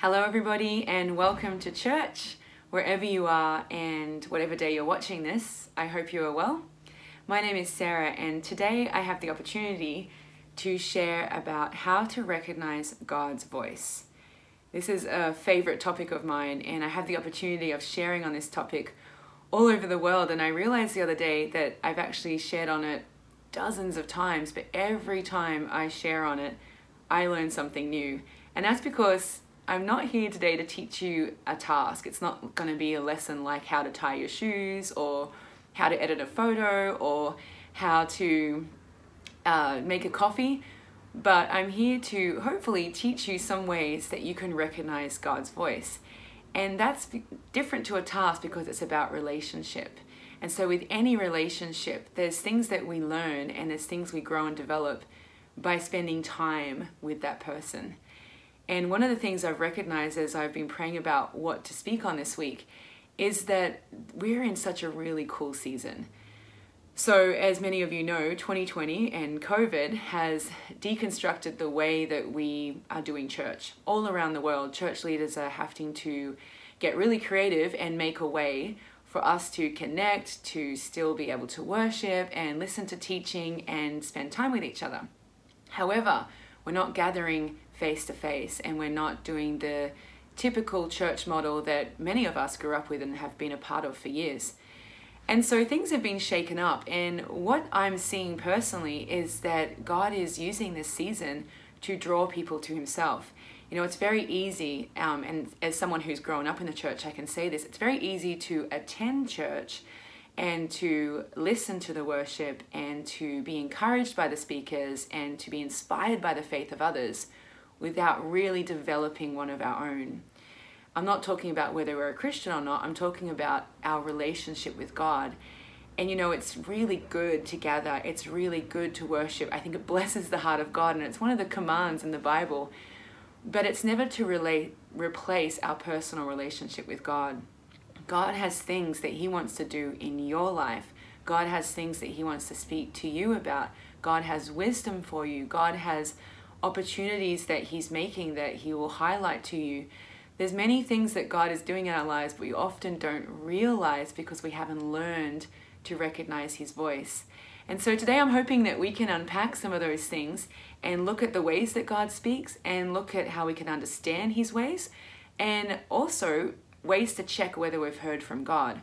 Hello, everybody, and welcome to church, wherever you are and whatever day you're watching this. I hope you are well. My name is Sarah, and today I have the opportunity to share about how to recognize God's voice. This is a favorite topic of mine, and I have the opportunity of sharing on this topic all over the world. And I realized the other day that I've actually shared on it dozens of times, but every time I share on it, I learn something new. And that's because I'm not here today to teach you a task. It's not going to be a lesson like how to tie your shoes or how to edit a photo or how to uh, make a coffee. But I'm here to hopefully teach you some ways that you can recognize God's voice. And that's different to a task because it's about relationship. And so, with any relationship, there's things that we learn and there's things we grow and develop by spending time with that person. And one of the things I've recognized as I've been praying about what to speak on this week is that we're in such a really cool season. So, as many of you know, 2020 and COVID has deconstructed the way that we are doing church. All around the world, church leaders are having to get really creative and make a way for us to connect, to still be able to worship and listen to teaching and spend time with each other. However, we're not gathering face to face and we're not doing the typical church model that many of us grew up with and have been a part of for years. And so things have been shaken up. And what I'm seeing personally is that God is using this season to draw people to Himself. You know, it's very easy, um, and as someone who's grown up in the church, I can say this it's very easy to attend church and to listen to the worship and to be encouraged by the speakers and to be inspired by the faith of others without really developing one of our own. I'm not talking about whether we're a Christian or not, I'm talking about our relationship with God. And you know, it's really good to gather, it's really good to worship. I think it blesses the heart of God, and it's one of the commands in the Bible. But it's never to relate, replace our personal relationship with God. God has things that He wants to do in your life. God has things that He wants to speak to you about. God has wisdom for you. God has opportunities that he's making that he will highlight to you. There's many things that god is doing in our lives but we often don't realize because we haven't learned to recognize his voice. And so today i'm hoping that we can unpack some of those things and look at the ways that god speaks and look at how we can understand his ways and also ways to check whether we've heard from god.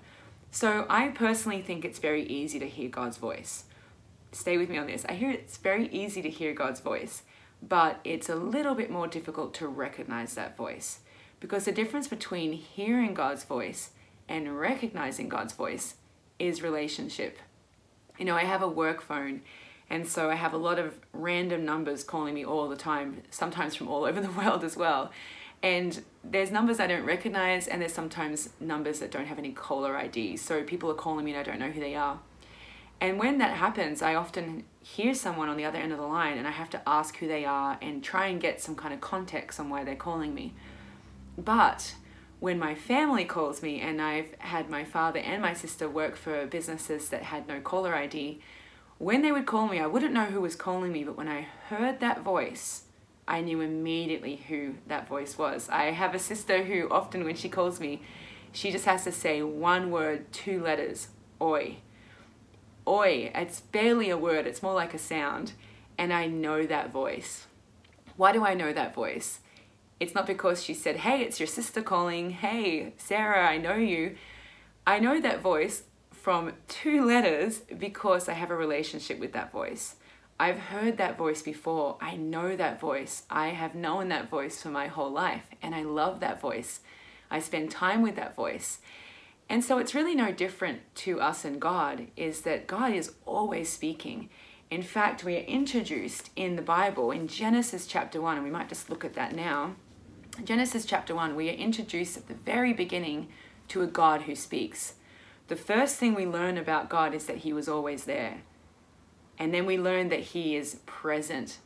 So i personally think it's very easy to hear god's voice. Stay with me on this. I hear it's very easy to hear god's voice but it's a little bit more difficult to recognize that voice because the difference between hearing God's voice and recognizing God's voice is relationship. You know, I have a work phone, and so I have a lot of random numbers calling me all the time, sometimes from all over the world as well. And there's numbers I don't recognize, and there's sometimes numbers that don't have any caller ID. So people are calling me and I don't know who they are. And when that happens, I often hear someone on the other end of the line and I have to ask who they are and try and get some kind of context on why they're calling me. But when my family calls me, and I've had my father and my sister work for businesses that had no caller ID, when they would call me, I wouldn't know who was calling me, but when I heard that voice, I knew immediately who that voice was. I have a sister who often, when she calls me, she just has to say one word, two letters, oi oi. It's barely a word, it's more like a sound. And I know that voice. Why do I know that voice? It's not because she said, hey, it's your sister calling. Hey, Sarah, I know you. I know that voice from two letters because I have a relationship with that voice. I've heard that voice before. I know that voice. I have known that voice for my whole life, and I love that voice. I spend time with that voice. And so it's really no different to us and God, is that God is always speaking. In fact, we are introduced in the Bible in Genesis chapter 1, and we might just look at that now. Genesis chapter 1, we are introduced at the very beginning to a God who speaks. The first thing we learn about God is that He was always there. And then we learn that He is present.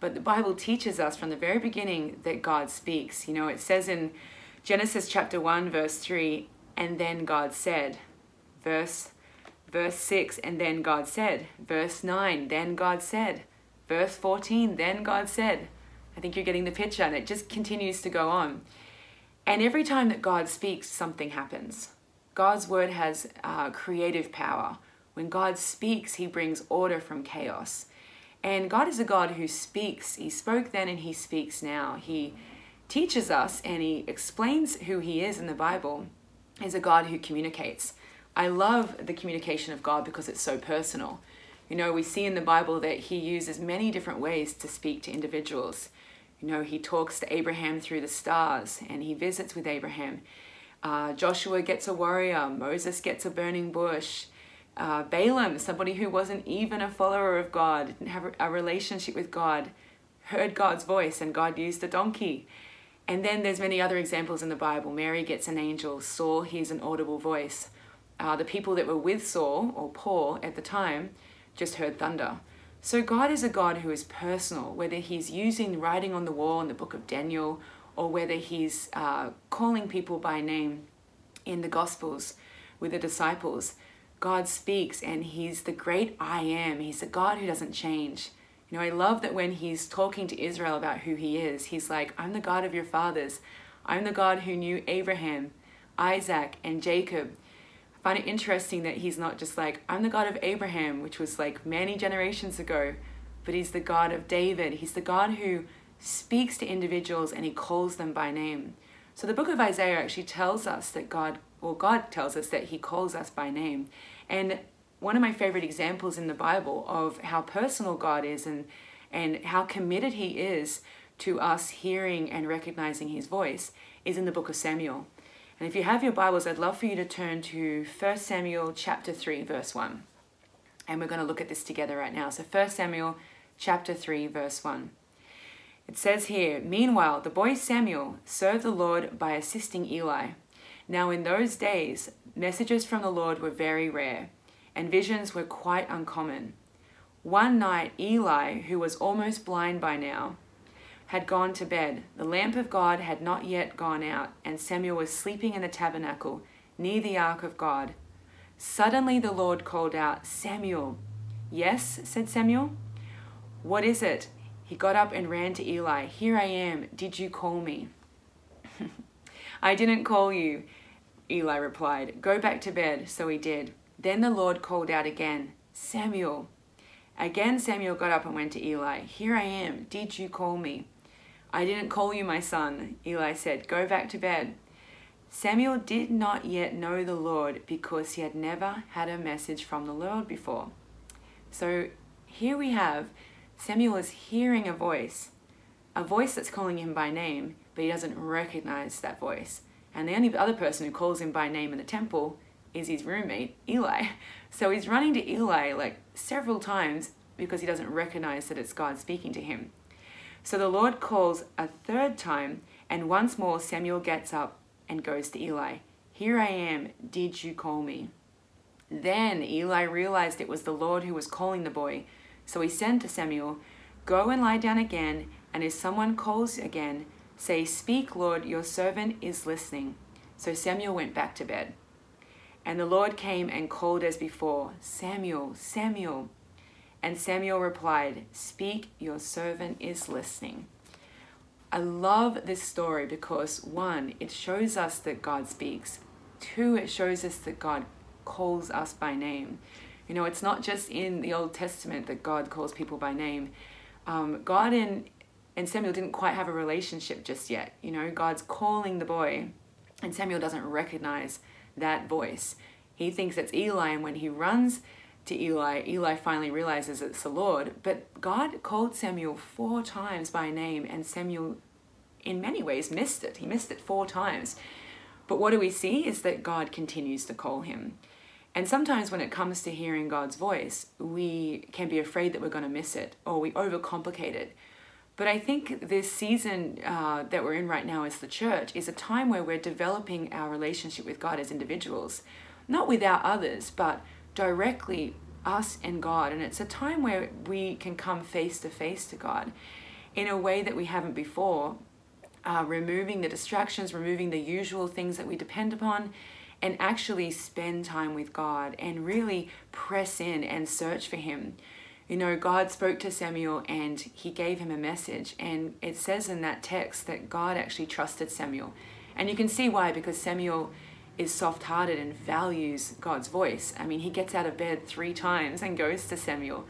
But the Bible teaches us from the very beginning that God speaks. You know, it says in Genesis chapter 1, verse 3 and then God said. Verse verse 6 and then God said. Verse 9 then God said. Verse 14 then God said. I think you're getting the picture. And it just continues to go on. And every time that God speaks, something happens. God's word has uh, creative power. When God speaks, he brings order from chaos. And God is a God who speaks. He spoke then and he speaks now. He teaches us and he explains who he is in the Bible as a God who communicates. I love the communication of God because it's so personal. You know, we see in the Bible that he uses many different ways to speak to individuals. You know, he talks to Abraham through the stars and he visits with Abraham. Uh, Joshua gets a warrior, Moses gets a burning bush. Uh, Balaam, somebody who wasn't even a follower of God, didn't have a relationship with God, heard God's voice and God used a donkey. And then there's many other examples in the Bible. Mary gets an angel, Saul hears an audible voice. Uh, the people that were with Saul or Paul at the time just heard thunder. So God is a God who is personal, whether he's using writing on the wall in the book of Daniel or whether he's uh, calling people by name in the Gospels with the disciples. God speaks and he's the great I am. He's a God who doesn't change. You know, I love that when he's talking to Israel about who he is, he's like, I'm the God of your fathers. I'm the God who knew Abraham, Isaac, and Jacob I find it interesting that he's not just like, I'm the God of Abraham, which was like many generations ago, but he's the God of David. He's the God who speaks to individuals and he calls them by name. So the book of Isaiah actually tells us that God, well, God tells us that he calls us by name. And one of my favorite examples in the Bible of how personal God is and, and how committed he is to us hearing and recognizing his voice is in the book of Samuel. And if you have your Bibles, I'd love for you to turn to 1 Samuel chapter 3, verse 1. And we're going to look at this together right now. So 1 Samuel chapter 3, verse 1. It says here, Meanwhile, the boy Samuel served the Lord by assisting Eli. Now in those days, messages from the Lord were very rare, and visions were quite uncommon. One night, Eli, who was almost blind by now, had gone to bed. The lamp of God had not yet gone out, and Samuel was sleeping in the tabernacle near the ark of God. Suddenly the Lord called out, Samuel. Yes, said Samuel. What is it? He got up and ran to Eli. Here I am. Did you call me? I didn't call you, Eli replied. Go back to bed. So he did. Then the Lord called out again, Samuel. Again Samuel got up and went to Eli. Here I am. Did you call me? I didn't call you my son, Eli said. Go back to bed. Samuel did not yet know the Lord because he had never had a message from the Lord before. So here we have Samuel is hearing a voice, a voice that's calling him by name, but he doesn't recognize that voice. And the only other person who calls him by name in the temple is his roommate, Eli. So he's running to Eli like several times because he doesn't recognize that it's God speaking to him. So the Lord calls a third time, and once more Samuel gets up and goes to Eli. Here I am, did you call me? Then Eli realized it was the Lord who was calling the boy. So he said to Samuel, Go and lie down again, and if someone calls again, say, Speak, Lord, your servant is listening. So Samuel went back to bed. And the Lord came and called as before, Samuel, Samuel. And Samuel replied, Speak, your servant is listening. I love this story because one, it shows us that God speaks. Two, it shows us that God calls us by name. You know, it's not just in the Old Testament that God calls people by name. Um, God and, and Samuel didn't quite have a relationship just yet. You know, God's calling the boy, and Samuel doesn't recognize that voice. He thinks it's Eli, and when he runs to Eli, Eli finally realizes it's the Lord. But God called Samuel four times by name, and Samuel, in many ways, missed it. He missed it four times. But what do we see is that God continues to call him. And sometimes when it comes to hearing God's voice, we can be afraid that we're going to miss it or we overcomplicate it. But I think this season uh, that we're in right now as the church is a time where we're developing our relationship with God as individuals, not without others, but directly us and God. And it's a time where we can come face to face to God in a way that we haven't before, uh, removing the distractions, removing the usual things that we depend upon, and actually spend time with God and really press in and search for Him. You know, God spoke to Samuel and he gave him a message. And it says in that text that God actually trusted Samuel. And you can see why, because Samuel is soft hearted and values God's voice. I mean, he gets out of bed three times and goes to Samuel.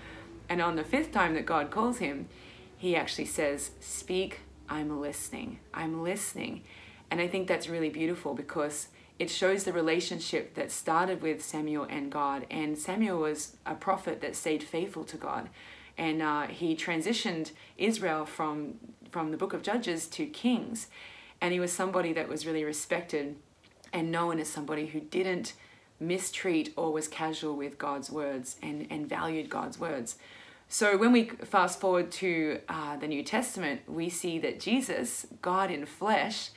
And on the fifth time that God calls him, he actually says, Speak, I'm listening. I'm listening. And I think that's really beautiful because it shows the relationship that started with Samuel and God. And Samuel was a prophet that stayed faithful to God. And uh, he transitioned Israel from, from the book of Judges to Kings. And he was somebody that was really respected and known as somebody who didn't mistreat or was casual with God's words and, and valued God's words. So when we fast forward to uh, the New Testament, we see that Jesus, God in flesh,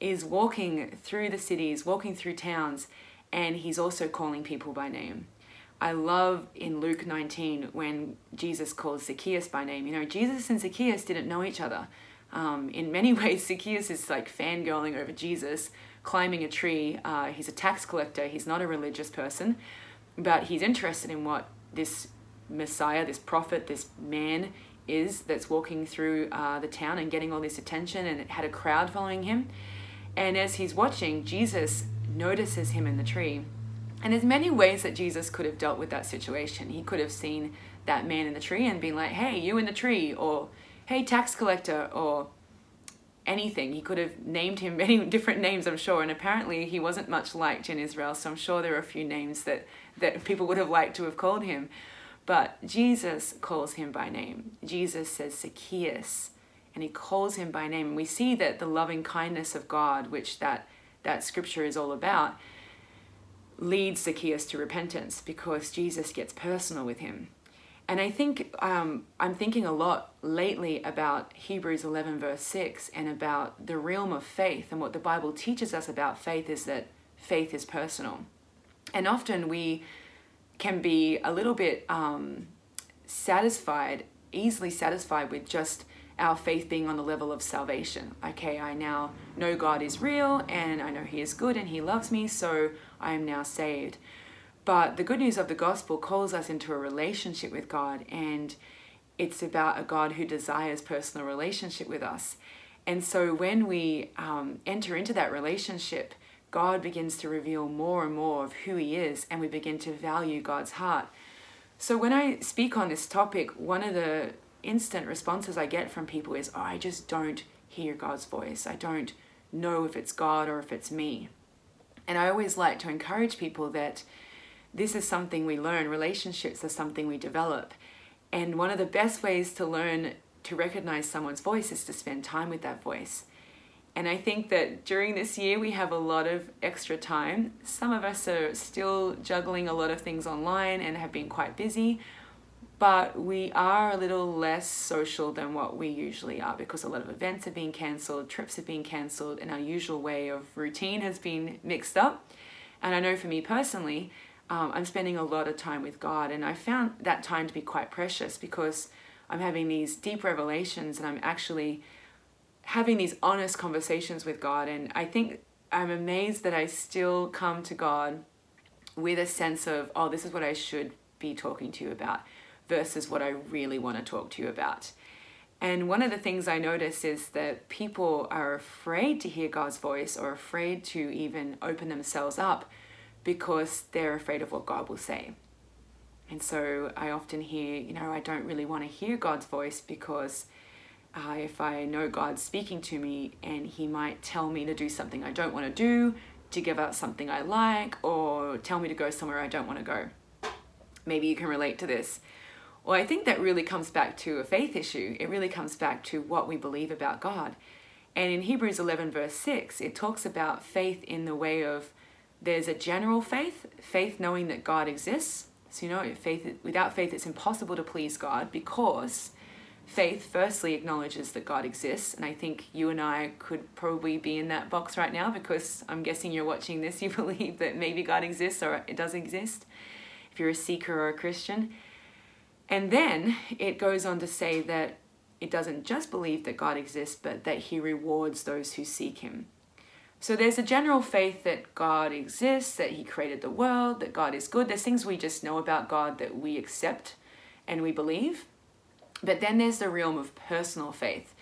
is walking through the cities, walking through towns, and he's also calling people by name. I love in Luke 19 when Jesus calls Zacchaeus by name. You know, Jesus and Zacchaeus didn't know each other. Um, in many ways, Zacchaeus is like fangirling over Jesus, climbing a tree. Uh, he's a tax collector, he's not a religious person, but he's interested in what this Messiah, this prophet, this man is that's walking through uh, the town and getting all this attention, and it had a crowd following him. And as he's watching, Jesus notices him in the tree. And there's many ways that Jesus could have dealt with that situation. He could have seen that man in the tree and been like, hey, you in the tree, or hey, tax collector, or anything. He could have named him many different names, I'm sure. And apparently, he wasn't much liked in Israel, so I'm sure there are a few names that, that people would have liked to have called him. But Jesus calls him by name. Jesus says, Zacchaeus, and he calls him by name. And we see that the loving kindness of God, which that, that scripture is all about, leads Zacchaeus to repentance because Jesus gets personal with him. And I think um, I'm thinking a lot lately about Hebrews 11, verse 6, and about the realm of faith. And what the Bible teaches us about faith is that faith is personal. And often we can be a little bit um, satisfied, easily satisfied with just our faith being on the level of salvation. Okay, I now know God is real and I know He is good and He loves me, so I am now saved. But the good news of the gospel calls us into a relationship with God, and it's about a God who desires personal relationship with us. And so when we um, enter into that relationship, God begins to reveal more and more of who He is, and we begin to value God's heart. So when I speak on this topic, one of the instant responses I get from people is, Oh, I just don't hear God's voice. I don't know if it's God or if it's me. And I always like to encourage people that this is something we learn. Relationships are something we develop. And one of the best ways to learn to recognize someone's voice is to spend time with that voice. And I think that during this year, we have a lot of extra time. Some of us are still juggling a lot of things online and have been quite busy, but we are a little less social than what we usually are because a lot of events have been cancelled, trips have been cancelled, and our usual way of routine has been mixed up. And I know for me personally, um, I'm spending a lot of time with God, and I found that time to be quite precious because I'm having these deep revelations and I'm actually having these honest conversations with God. And I think I'm amazed that I still come to God with a sense of, oh, this is what I should be talking to you about versus what I really want to talk to you about. And one of the things I notice is that people are afraid to hear God's voice or afraid to even open themselves up because they're afraid of what God will say. And so I often hear, you know, I don't really want to hear God's voice because uh, if I know God's speaking to me and He might tell me to do something I don't want to do, to give up something I like, or tell me to go somewhere I don't want to go. Maybe you can relate to this. Well, I think that really comes back to a faith issue. It really comes back to what we believe about God. And in Hebrews 11, verse 6, it talks about faith in the way of there's a general faith, faith knowing that God exists. So you know, faith without faith it's impossible to please God because faith firstly acknowledges that God exists, and I think you and I could probably be in that box right now because I'm guessing you're watching this, you believe that maybe God exists or it does exist. If you're a seeker or a Christian. And then it goes on to say that it doesn't just believe that God exists, but that he rewards those who seek him. So there's a general faith that God exists, that He created the world, that God is good. There's things we just know about God that we accept and we believe. But then there's the realm of personal faith.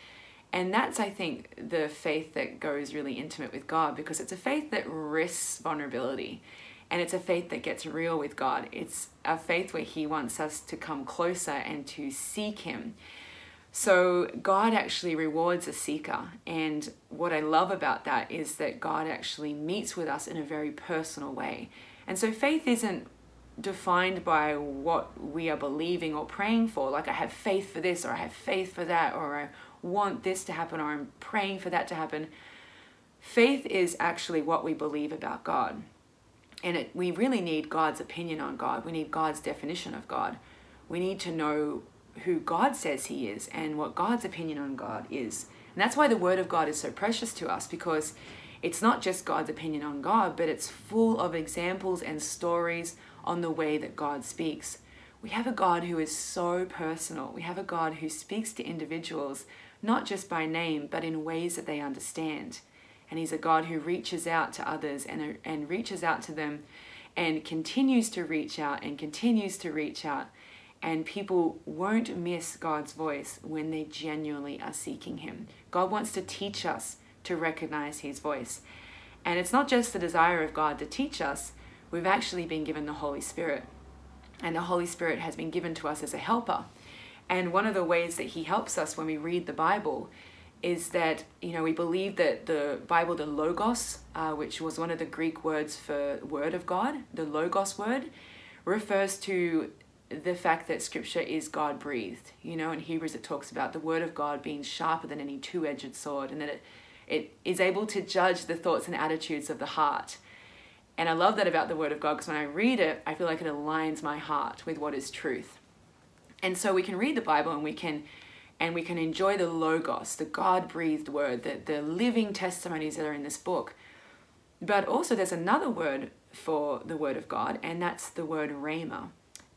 And that's, I think, the faith that goes really intimate with God because it's a faith that risks vulnerability. And it's a faith that gets real with God. It's a faith where He wants us to come closer and to seek Him. So God actually rewards a seeker. And what I love about that is that God actually meets with us in a very personal way. And so faith isn't defined by what we are believing or praying for. Like I have faith for this, or I have faith for that, or I want this to happen, or I'm praying for that to happen. Faith is actually what we believe about God. And it, we really need God's opinion on God. We need God's definition of God. We need to know who God says He is and what God's opinion on God is. And that's why the Word of God is so precious to us because it's not just God's opinion on God, but it's full of examples and stories on the way that God speaks. We have a God who is so personal. We have a God who speaks to individuals not just by name, but in ways that they understand. And He's a God who reaches out to others and, and reaches out to them and continues to reach out and continues to reach out. And people won't miss God's voice when they genuinely are seeking Him. God wants to teach us to recognize His voice. And it's not just the desire of God to teach us, we've actually been given the Holy Spirit. And the Holy Spirit has been given to us as a helper. And one of the ways that He helps us when we read the Bible is that, you know, we believe that the Bible, the Logos, uh, which was one of the Greek words for Word of God, the Logos word, refers to the fact that Scripture is God breathed. You know, in Hebrews it talks about the Word of God being sharper than any two edged sword and that it, it is able to judge the thoughts and attitudes of the heart. And I love that about the Word of God because when I read it, I feel like it aligns my heart with what is truth. And so we can read the Bible and we can and we can enjoy the logos, the God-breathed word, the, the living testimonies that are in this book. But also there's another word for the word of God, and that's the word rhema.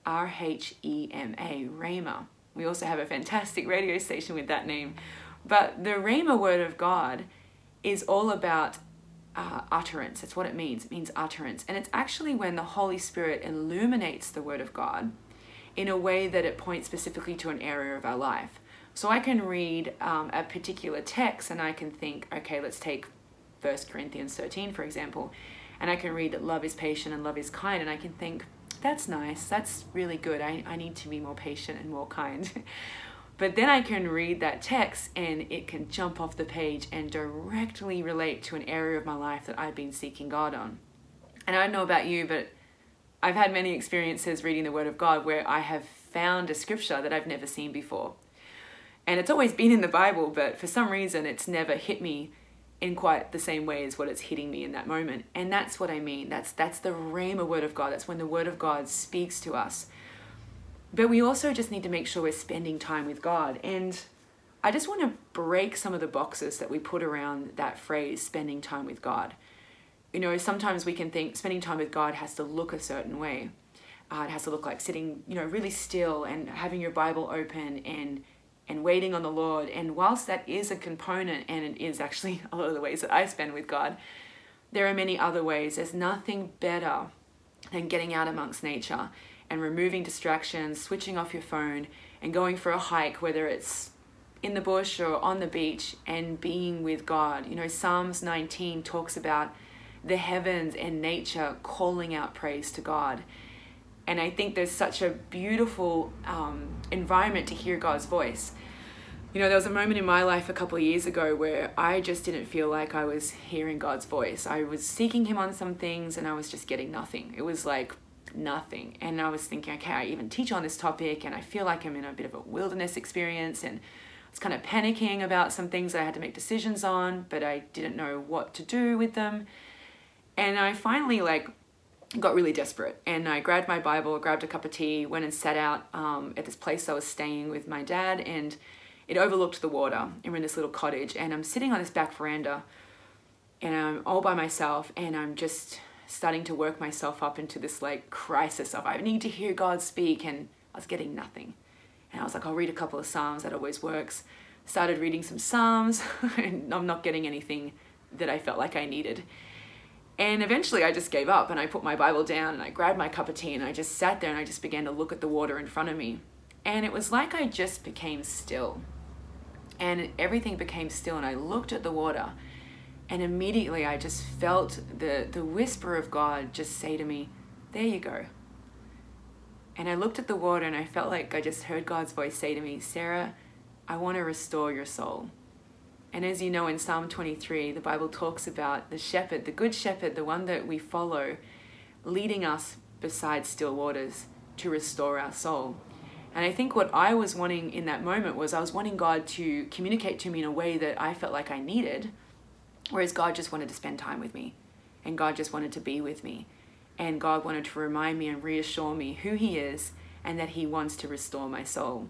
R-H-E-M-A, rhema. We also have a fantastic radio station with that name. But the rhema word of God is all about uh, utterance. That's what it means. It means utterance. And it's actually when the Holy Spirit illuminates the word of God in a way that it points specifically to an area of our life. So I can read um, a particular text and I can think, okay, let's take 1 Corinthians 13, for example, and I can read that love is patient and love is kind, and I can think, that's nice, that's really good. I, I need to be more patient and more kind. but then I can read that text and it can jump off the page and directly relate to an area of my life that I've been seeking God on. And I don't know about you, but I've had many experiences reading the Word of God where I have found a scripture that I've never seen before. And it's always been in the Bible, but for some reason it's never hit me in quite the same way as what it's hitting me in that moment. And that's what I mean. That's that's the Rhema word of God. That's when the word of God speaks to us. But we also just need to make sure we're spending time with God. And I just want to break some of the boxes that we put around that phrase, spending time with God you know, sometimes we can think spending time with God has to look a certain way. Uh, it has to look like sitting, you know, really still and having your Bible open and and waiting on the Lord. And whilst that is a component, and it is actually a lot of the ways that I spend with God, there are many other ways. There's nothing better than getting out amongst nature and removing distractions, switching off your phone, and going for a hike, whether it's in the bush or on the beach, and being with God. You know, Psalms 19 talks about the heavens and nature calling out praise to God. And I think there's such a beautiful um, environment to hear God's voice. You know, there was a moment in my life a couple of years ago where I just didn't feel like I was hearing God's voice. I was seeking Him on some things and I was just getting nothing. It was like nothing. And I was thinking, okay, I even teach on this topic and I feel like I'm in a bit of a wilderness experience and I was kind of panicking about some things I had to make decisions on, but I didn't know what to do with them. And I finally like got really desperate and I grabbed my Bible, grabbed a cup of tea, went and sat out um, at this place I was staying with my dad and it overlooked the water and we're in this little cottage and I'm sitting on this back veranda and I'm all by myself and I'm just starting to work myself up into this like crisis of I need to hear God speak and I was getting nothing. And I was like, I'll read a couple of Psalms, that always works. Started reading some Psalms and I'm not getting anything that I felt like I needed. And eventually I just gave up and I put my Bible down and I grabbed my cup of tea and I just sat there and I just began to look at the water in front of me. And it was like I just became still. And everything became still, and I looked at the water, and immediately I just felt the, the whisper of God just say to me, There you go. And I looked at the water, and I felt like I just heard God's voice say to me, Sarah, I want to restore your soul. And as you know, in Psalm 23, the Bible talks about the shepherd, the good shepherd, the one that we follow, leading us beside still waters to restore our soul. And I think what I was wanting in that moment was I was wanting God to communicate to me in a way that I felt like I needed, whereas God just wanted to spend time with me. And God just wanted to be with me. And God wanted to remind me and reassure me who He is and that He wants to restore my soul.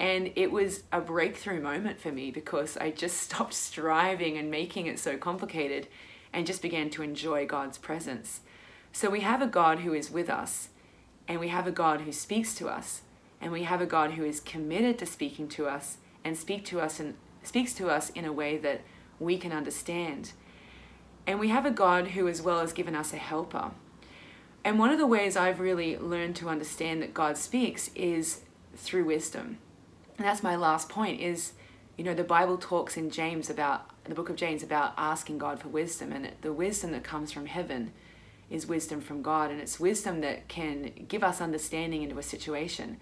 And it was a breakthrough moment for me because I just stopped striving and making it so complicated and just began to enjoy God's presence. So we have a God who is with us, and we have a God who speaks to us, and we have a God who is committed to speaking to us and speak to us and speaks to us in a way that we can understand. And we have a God who as well has given us a helper. And one of the ways I've really learned to understand that God speaks is through wisdom and that's my last point is you know the bible talks in james about the book of james about asking god for wisdom and the wisdom that comes from heaven is wisdom from god and it's wisdom that can give us understanding into a situation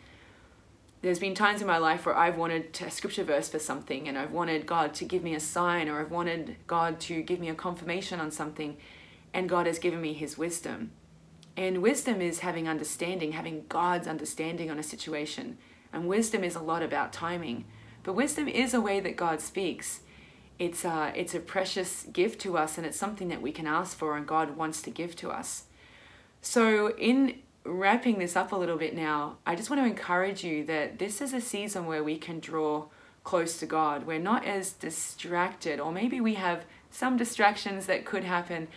there's been times in my life where I've wanted a scripture verse for something and I've wanted God to give me a sign or I've wanted God to give me a confirmation on something and God has given me his wisdom. And wisdom is having understanding, having God's understanding on a situation. And wisdom is a lot about timing. But wisdom is a way that God speaks. It's a, uh, it's a precious gift to us and it's something that we can ask for and God wants to give to us. So, in wrapping this up a little bit now, I just want to encourage you that this is a season where we can draw close to God. We're not as distracted, or maybe we have some distractions that could happen,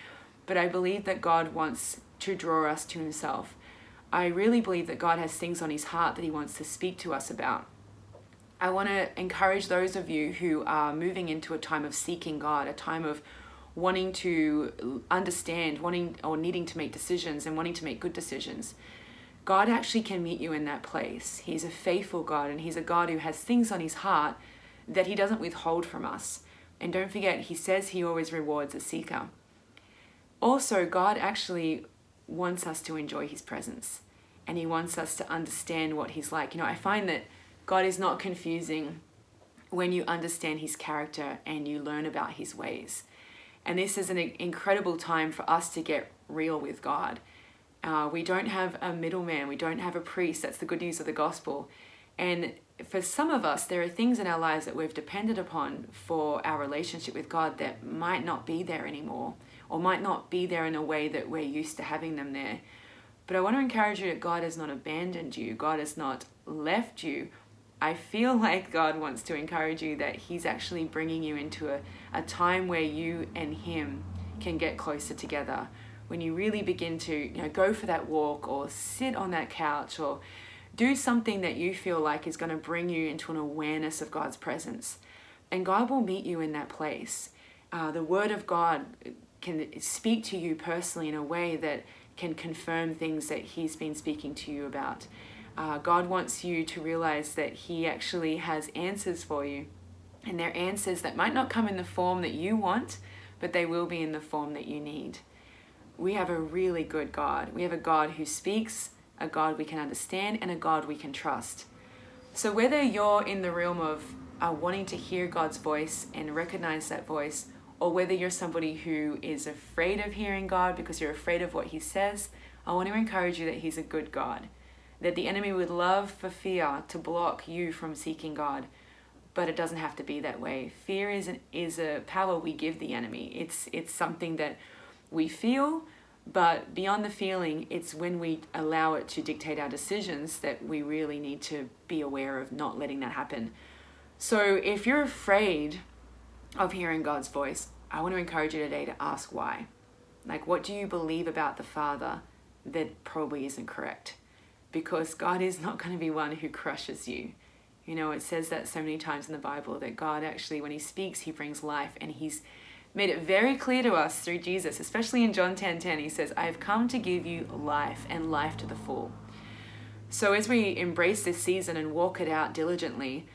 but I believe that God wants to draw us to Himself. I really believe that God has things on his heart that he wants to speak to us about. I want to encourage those of you who are moving into a time of seeking God, a time of wanting to understand, wanting or needing to make decisions and wanting to make good decisions. God actually can meet you in that place. He's a faithful God and He's a God who has things on His heart that He doesn't withhold from us. And don't forget, He says He always rewards a seeker. Also, God actually wants us to enjoy his presence and he wants us to understand what he's like. You know, I find that God is not confusing when you understand his character and you learn about his ways. And this is an incredible time for us to get real with God. Uh, we don't have a middleman, we don't have a priest. That's the good news of the gospel. And for some of us, there are things in our lives that we've depended upon for our relationship with God that might not be there anymore or might not be there in a way that we're used to having them there. But I want to encourage you that God has not abandoned you, God has not left you. I feel like God wants to encourage you that He's actually bringing you into a, a time where you and Him can get closer together. When you really begin to you know, go for that walk or sit on that couch or do something that you feel like is going to bring you into an awareness of God's presence. And God will meet you in that place. Uh, the Word of God can speak to you personally in a way that can confirm things that He's been speaking to you about. Uh, God wants you to realize that He actually has answers for you. And they're answers that might not come in the form that you want, but they will be in the form that you need. We have a really good God. We have a God who speaks, a God we can understand, and a God we can trust. So, whether you're in the realm of uh, wanting to hear God's voice and recognize that voice, or whether you're somebody who is afraid of hearing God because you're afraid of what He says, I want to encourage you that He's a good God. That the enemy would love for fear to block you from seeking God, but it doesn't have to be that way. Fear is an, is a power we give the enemy. It's it's something that we feel, but beyond the feeling, it's when we allow it to dictate our decisions that we really need to be aware of not letting that happen. So if you're afraid of hearing God's voice, I want to encourage you today to ask why. Like, what do you believe about the Father that probably isn't correct? Because God is not going to be one who crushes you. You know, it says that so many times in the Bible that God actually, when He speaks, He brings life, and He's made it very clear to us through Jesus, especially in John 10 10. He says, I have come to give you life and life to the full. So as we embrace this season and walk it out diligently,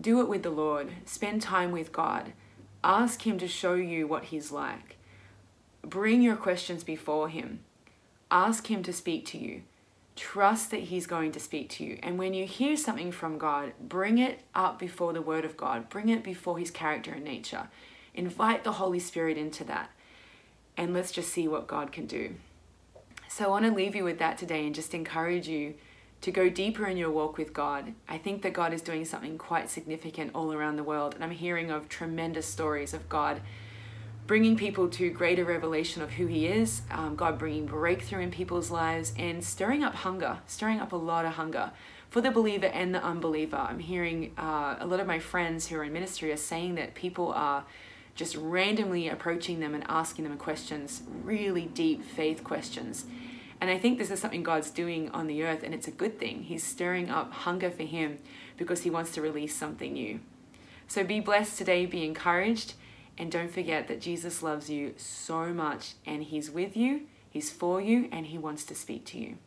do it with the Lord. Spend time with God. Ask Him to show you what He's like. Bring your questions before Him. Ask Him to speak to you. Trust that He's going to speak to you. And when you hear something from God, bring it up before the Word of God, bring it before His character and nature. Invite the Holy Spirit into that. And let's just see what God can do. So I want to leave you with that today and just encourage you to go deeper in your walk with God. I think that God is doing something quite significant all around the world. And I'm hearing of tremendous stories of God bringing people to greater revelation of who He is, um, God bringing breakthrough in people's lives, and stirring up hunger, stirring up a lot of hunger for the believer and the unbeliever. I'm hearing uh, a lot of my friends who are in ministry are saying that people are just randomly approaching them and asking them questions, really deep faith questions. And I think this is something God's doing on the earth, and it's a good thing. He's stirring up hunger for Him because He wants to release something new. So be blessed today, be encouraged, and don't forget that Jesus loves you so much, and He's with you, He's for you, and He wants to speak to you.